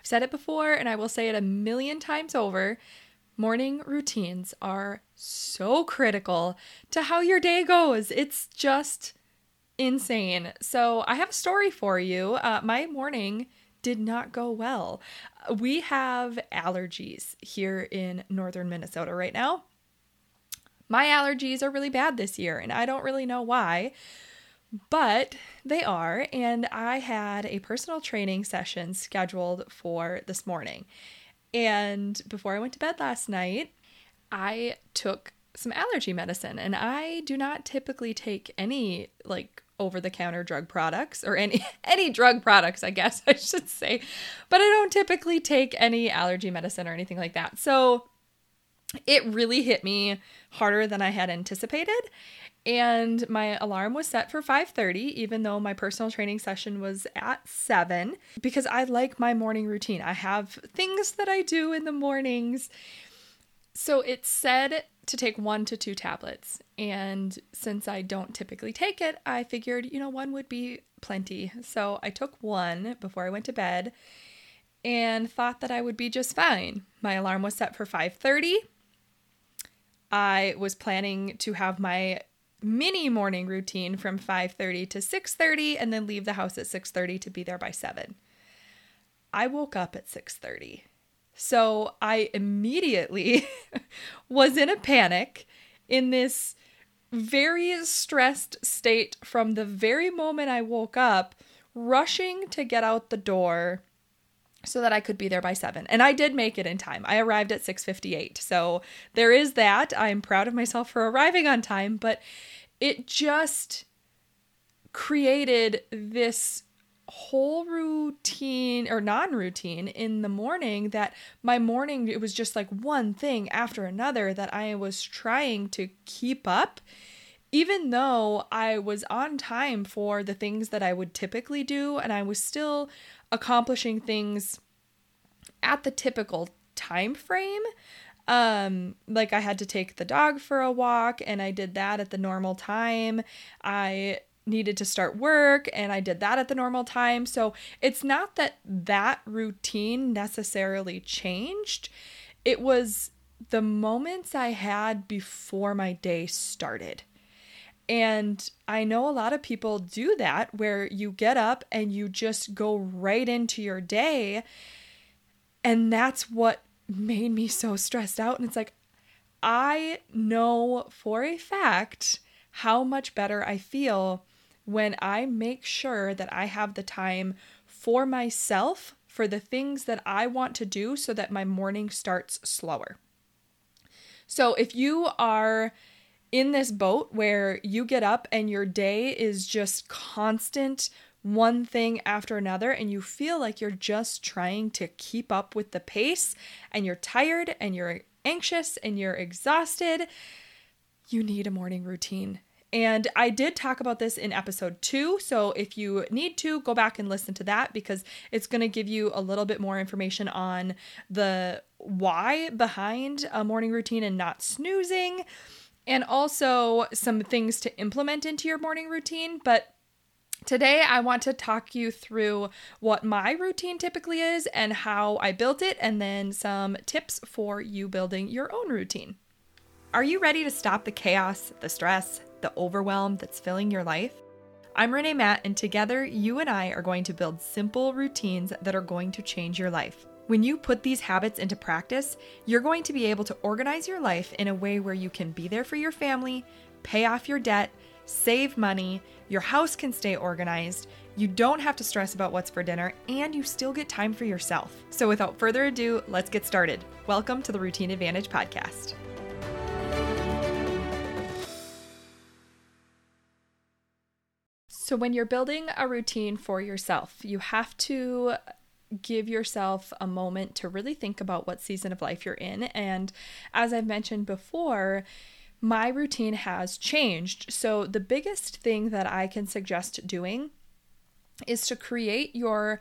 I've said it before and I will say it a million times over. Morning routines are so critical to how your day goes. It's just insane. So, I have a story for you. Uh, my morning did not go well. We have allergies here in northern Minnesota right now. My allergies are really bad this year, and I don't really know why, but they are. And I had a personal training session scheduled for this morning. And before I went to bed last night, I took some allergy medicine, and I do not typically take any like over the counter drug products or any any drug products I guess I should say but I don't typically take any allergy medicine or anything like that so it really hit me harder than I had anticipated and my alarm was set for 5:30 even though my personal training session was at 7 because I like my morning routine. I have things that I do in the mornings. So it said to take 1 to 2 tablets and since I don't typically take it, I figured, you know, one would be plenty. So I took one before I went to bed and thought that I would be just fine. My alarm was set for 5:30. I was planning to have my mini morning routine from 5:30 to 6:30 and then leave the house at 6:30 to be there by 7. I woke up at 6:30. So I immediately was in a panic in this very stressed state from the very moment I woke up, rushing to get out the door so that I could be there by 7. And I did make it in time. I arrived at 6:58. So there is that. I'm proud of myself for arriving on time, but it just created this whole routine or non-routine in the morning that my morning it was just like one thing after another that I was trying to keep up even though I was on time for the things that I would typically do and I was still accomplishing things at the typical time frame. Um like I had to take the dog for a walk and I did that at the normal time. I needed to start work and I did that at the normal time. So it's not that that routine necessarily changed. It was the moments I had before my day started and I know a lot of people do that where you get up and you just go right into your day. And that's what made me so stressed out. And it's like, I know for a fact how much better I feel when I make sure that I have the time for myself for the things that I want to do so that my morning starts slower. So if you are in this boat where you get up and your day is just constant one thing after another and you feel like you're just trying to keep up with the pace and you're tired and you're anxious and you're exhausted, you need a morning routine. And I did talk about this in episode two. So if you need to, go back and listen to that because it's going to give you a little bit more information on the why behind a morning routine and not snoozing and also some things to implement into your morning routine. But Today, I want to talk you through what my routine typically is and how I built it, and then some tips for you building your own routine. Are you ready to stop the chaos, the stress, the overwhelm that's filling your life? I'm Renae Matt, and together, you and I are going to build simple routines that are going to change your life. When you put these habits into practice, you're going to be able to organize your life in a way where you can be there for your family, pay off your debt, save money, your house can stay organized, you don't have to stress about what's for dinner, and you still get time for yourself. So, without further ado, let's get started. Welcome to the Routine Advantage Podcast. So, when you're building a routine for yourself, you have to give yourself a moment to really think about what season of life you're in. And as I've mentioned before, my routine has changed. So, the biggest thing that I can suggest doing is to create your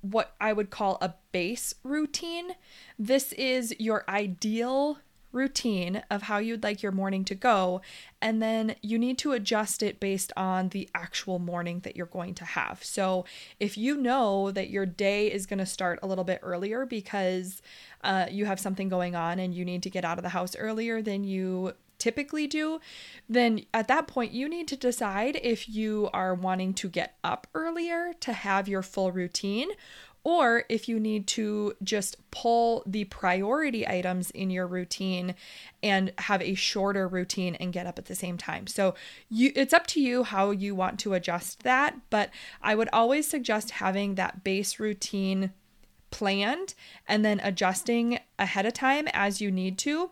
what I would call a base routine. This is your ideal routine of how you'd like your morning to go, and then you need to adjust it based on the actual morning that you're going to have. So, if you know that your day is going to start a little bit earlier because uh, you have something going on and you need to get out of the house earlier than you typically do, then at that point you need to decide if you are wanting to get up earlier to have your full routine or if you need to just pull the priority items in your routine and have a shorter routine and get up at the same time. So you it's up to you how you want to adjust that, but I would always suggest having that base routine planned and then adjusting ahead of time as you need to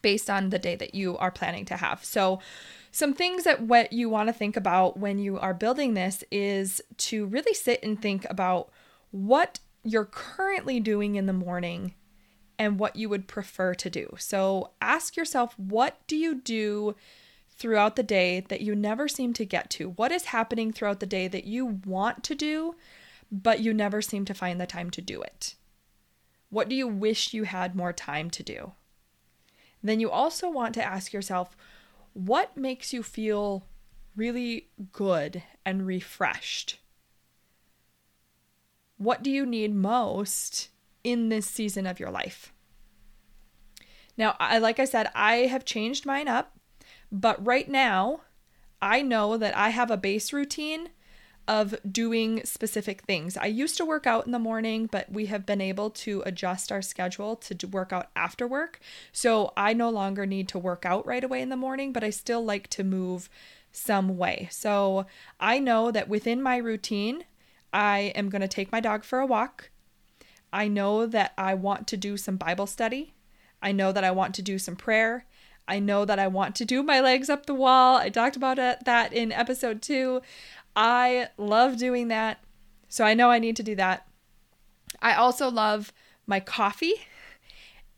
based on the day that you are planning to have. So some things that what you want to think about when you are building this is to really sit and think about what you're currently doing in the morning and what you would prefer to do. So ask yourself, what do you do throughout the day that you never seem to get to? What is happening throughout the day that you want to do, but you never seem to find the time to do it? What do you wish you had more time to do? Then you also want to ask yourself, what makes you feel really good and refreshed? What do you need most in this season of your life? Now, I like I said, I have changed mine up, but right now, I know that I have a base routine of doing specific things. I used to work out in the morning, but we have been able to adjust our schedule to work out after work. So I no longer need to work out right away in the morning, but I still like to move some way. So I know that within my routine, I am going to take my dog for a walk. I know that I want to do some Bible study. I know that I want to do some prayer. I know that I want to do my legs up the wall. I talked about it, that in episode two. I love doing that. So I know I need to do that. I also love my coffee.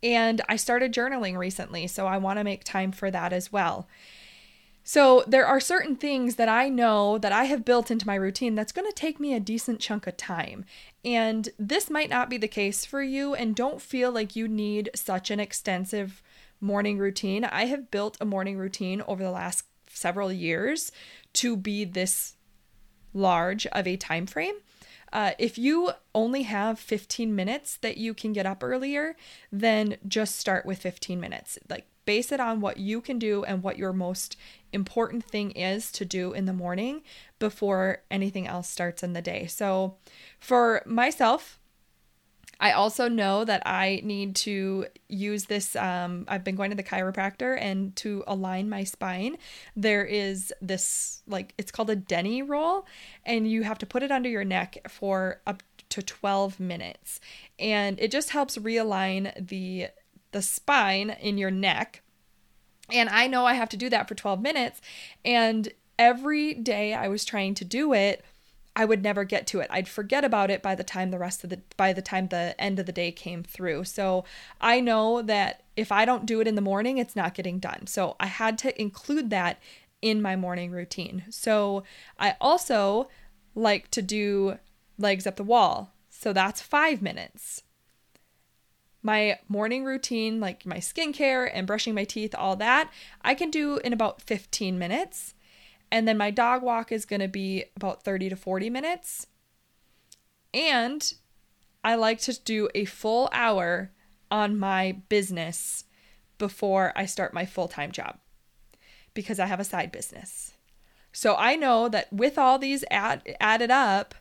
And I started journaling recently. So I want to make time for that as well. So there are certain things that I know that I have built into my routine that's going to take me a decent chunk of time. And this might not be the case for you and don't feel like you need such an extensive morning routine. I have built a morning routine over the last several years to be this large of a time frame. Uh, if you only have 15 minutes that you can get up earlier, then just start with 15 minutes. Like base it on what you can do and what your most important thing is to do in the morning before anything else starts in the day. So, for myself, I also know that I need to use this. Um, I've been going to the chiropractor and to align my spine, there is this like it's called a Denneroll, and you have to put it under your neck for up to 12 minutes. And it just helps realign the the spine in your neck and I know I have to do that for 12 minutes. And every day I was trying to do it, I would never get to it. I'd forget about it by the time the rest of the by the time the end of the day came through. So I know that if I don't do it in the morning, it's not getting done. So I had to include that in my morning routine. So I also like to do legs up the wall. So that's 5 minutes my morning routine, like my skincare and brushing my teeth, all that, I can do in about 15 minutes. And then my dog walk is going to be about 30 to 40 minutes. And I like to do a full hour on my business before I start my full time job because I have a side business. So I know that with all these add, added up,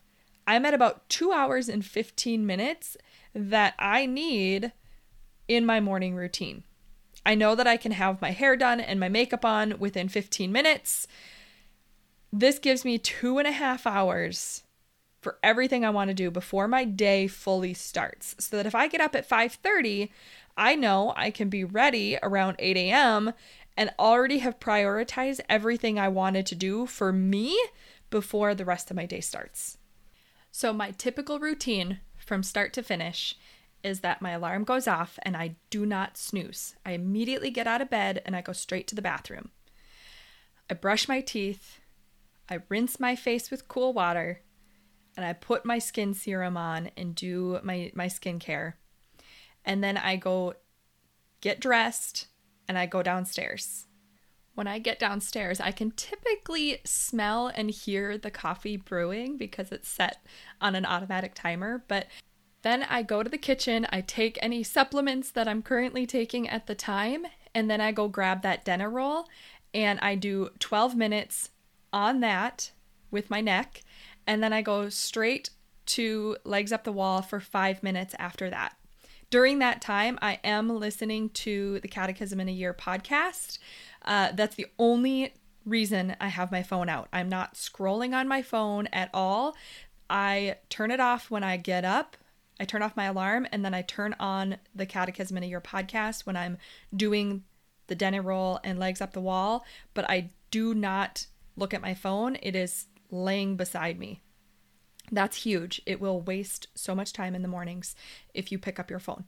I'm at about two hours and 15 minutes that I need in my morning routine. I know that I can have my hair done and my makeup on within 15 minutes. This gives me two and a half hours for everything I want to do before my day fully starts. So that if I get up at 5:30, I know I can be ready around 8 a.m. and already have prioritized everything I wanted to do for me before the rest of my day starts. So my typical routine from start to finish is that my alarm goes off and I do not snooze. I immediately get out of bed and I go straight to the bathroom. I brush my teeth, I rinse my face with cool water, and I put my skin serum on and do my, my skincare. And then I go get dressed, and I go downstairs. When I get downstairs, I can typically smell and hear the coffee brewing because it's set on an automatic timer. But then I go to the kitchen, I take any supplements that I'm currently taking at the time, and then I go grab that Denneroll and I do 12 minutes on that with my neck, and then I go straight to legs up the wall for five minutes after that. During that time, I am listening to the Catechism in a Year podcast. Uh, that's the only reason I have my phone out. I'm not scrolling on my phone at all. I turn it off when I get up. I turn off my alarm and then I turn on the Catechism in a Year podcast when I'm doing the Denneroll and legs up the wall, but I do not look at my phone. It is laying beside me. That's huge. It will waste so much time in the mornings if you pick up your phone.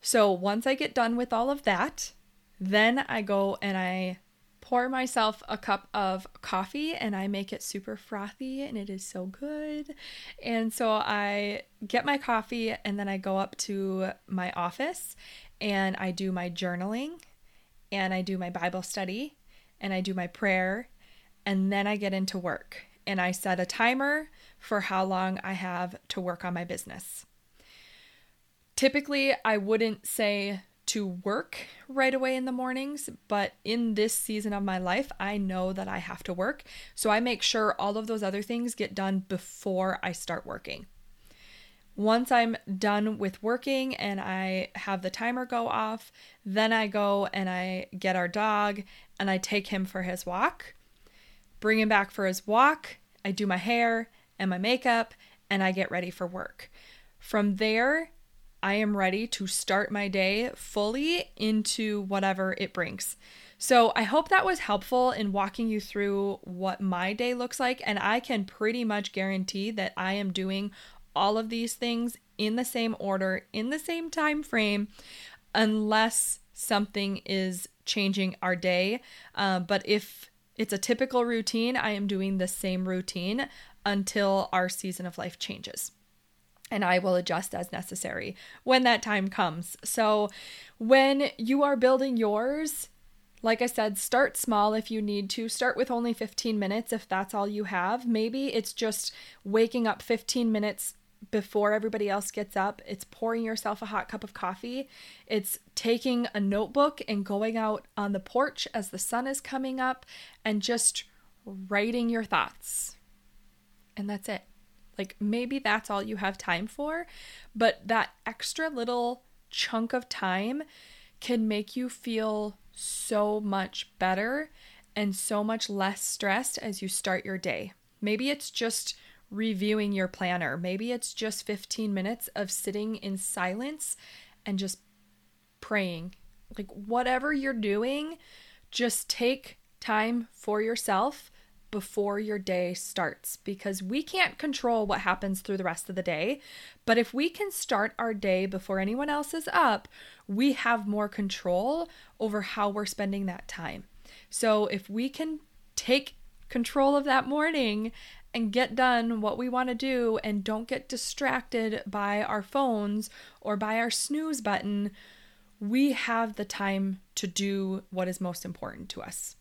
So once I get done with all of that, then I go and I pour myself a cup of coffee and I make it super frothy and it is so good. And so I get my coffee and then I go up to my office and I do my journaling and I do my Bible study and I do my prayer and then I get into work and I set a timer for how long I have to work on my business. Typically, I wouldn't say to work right away in the mornings, but in this season of my life, I know that I have to work. So I make sure all of those other things get done before I start working. Once I'm done with working and I have the timer go off, then I go and I get our dog and I take him for his walk, bring him back for his walk. I do my hair and my makeup and I get ready for work. From there, I am ready to start my day fully into whatever it brings. So, I hope that was helpful in walking you through what my day looks like. And I can pretty much guarantee that I am doing all of these things in the same order, in the same time frame, unless something is changing our day. Uh, but if it's a typical routine, I am doing the same routine until our season of life changes. And I will adjust as necessary when that time comes. So, when you are building yours, like I said, start small if you need to. Start with only 15 minutes if that's all you have. Maybe it's just waking up 15 minutes before everybody else gets up. It's pouring yourself a hot cup of coffee. It's taking a notebook and going out on the porch as the sun is coming up and just writing your thoughts. And that's it. Like maybe that's all you have time for, but that extra little chunk of time can make you feel so much better and so much less stressed as you start your day. Maybe it's just reviewing your planner. Maybe it's just 15 minutes of sitting in silence and just praying. Like, whatever you're doing, just take time for yourself before your day starts because we can't control what happens through the rest of the day. But if we can start our day before anyone else is up, we have more control over how we're spending that time. So if we can take control of that morning and get done what we want to do and don't get distracted by our phones or by our snooze button, we have the time to do what is most important to us.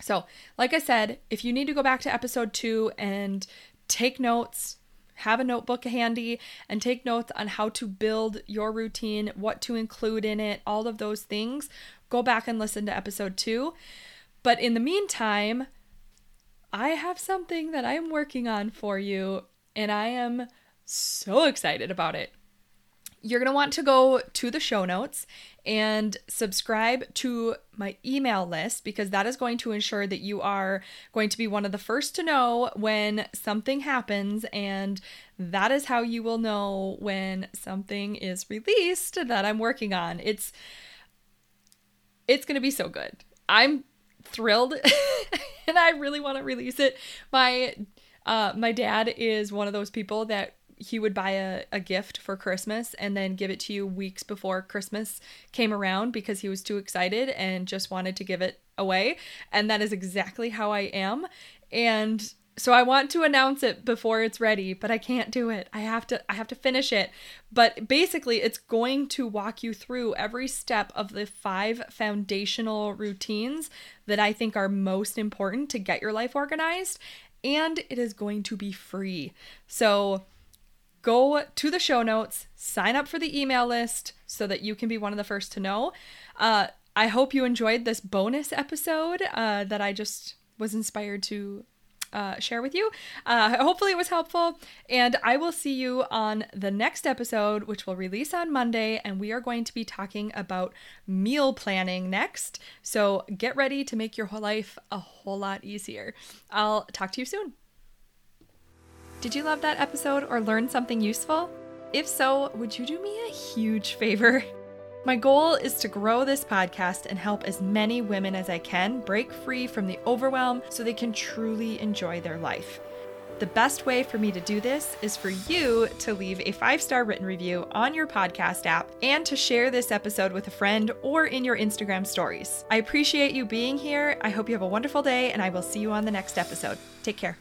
So, like I said, if you need to go back to episode two and take notes, have a notebook handy and take notes on how to build your routine, what to include in it, all of those things, go back and listen to episode two. But in the meantime, I have something that I'm working on for you, and I am so excited about it. You're going to want to go to the show notes and subscribe to my email list because that is going to ensure that you are going to be one of the first to know when something happens. And that is how you will know when something is released that I'm working on. It's it's going to be so good. I'm thrilled and I really want to release it. My uh, my dad is one of those people that he would buy a, a gift for Christmas and then give it to you weeks before Christmas came around because he was too excited and just wanted to give it away. And that is exactly how I am. And So I want to announce it before it's ready, but I can't do it. I have to I have to finish it. But basically, it's going to walk you through every step of the five foundational routines that I think are most important to get your life organized, and it is going to be free. So go to the show notes, sign up for the email list so that you can be one of the first to know. Uh, I hope you enjoyed this bonus episode uh, that I just was inspired to uh, share with you. Uh, hopefully, it was helpful. And I will see you on the next episode, which will release on Monday. And we are going to be talking about meal planning next. So get ready to make your whole life a whole lot easier. I'll talk to you soon. Did you love that episode or learn something useful? If so, would you do me a huge favor? My goal is to grow this podcast and help as many women as I can break free from the overwhelm so they can truly enjoy their life. The best way for me to do this is for you to leave a five star written review on your podcast app and to share this episode with a friend or in your Instagram stories. I appreciate you being here. I hope you have a wonderful day, and I will see you on the next episode. Take care.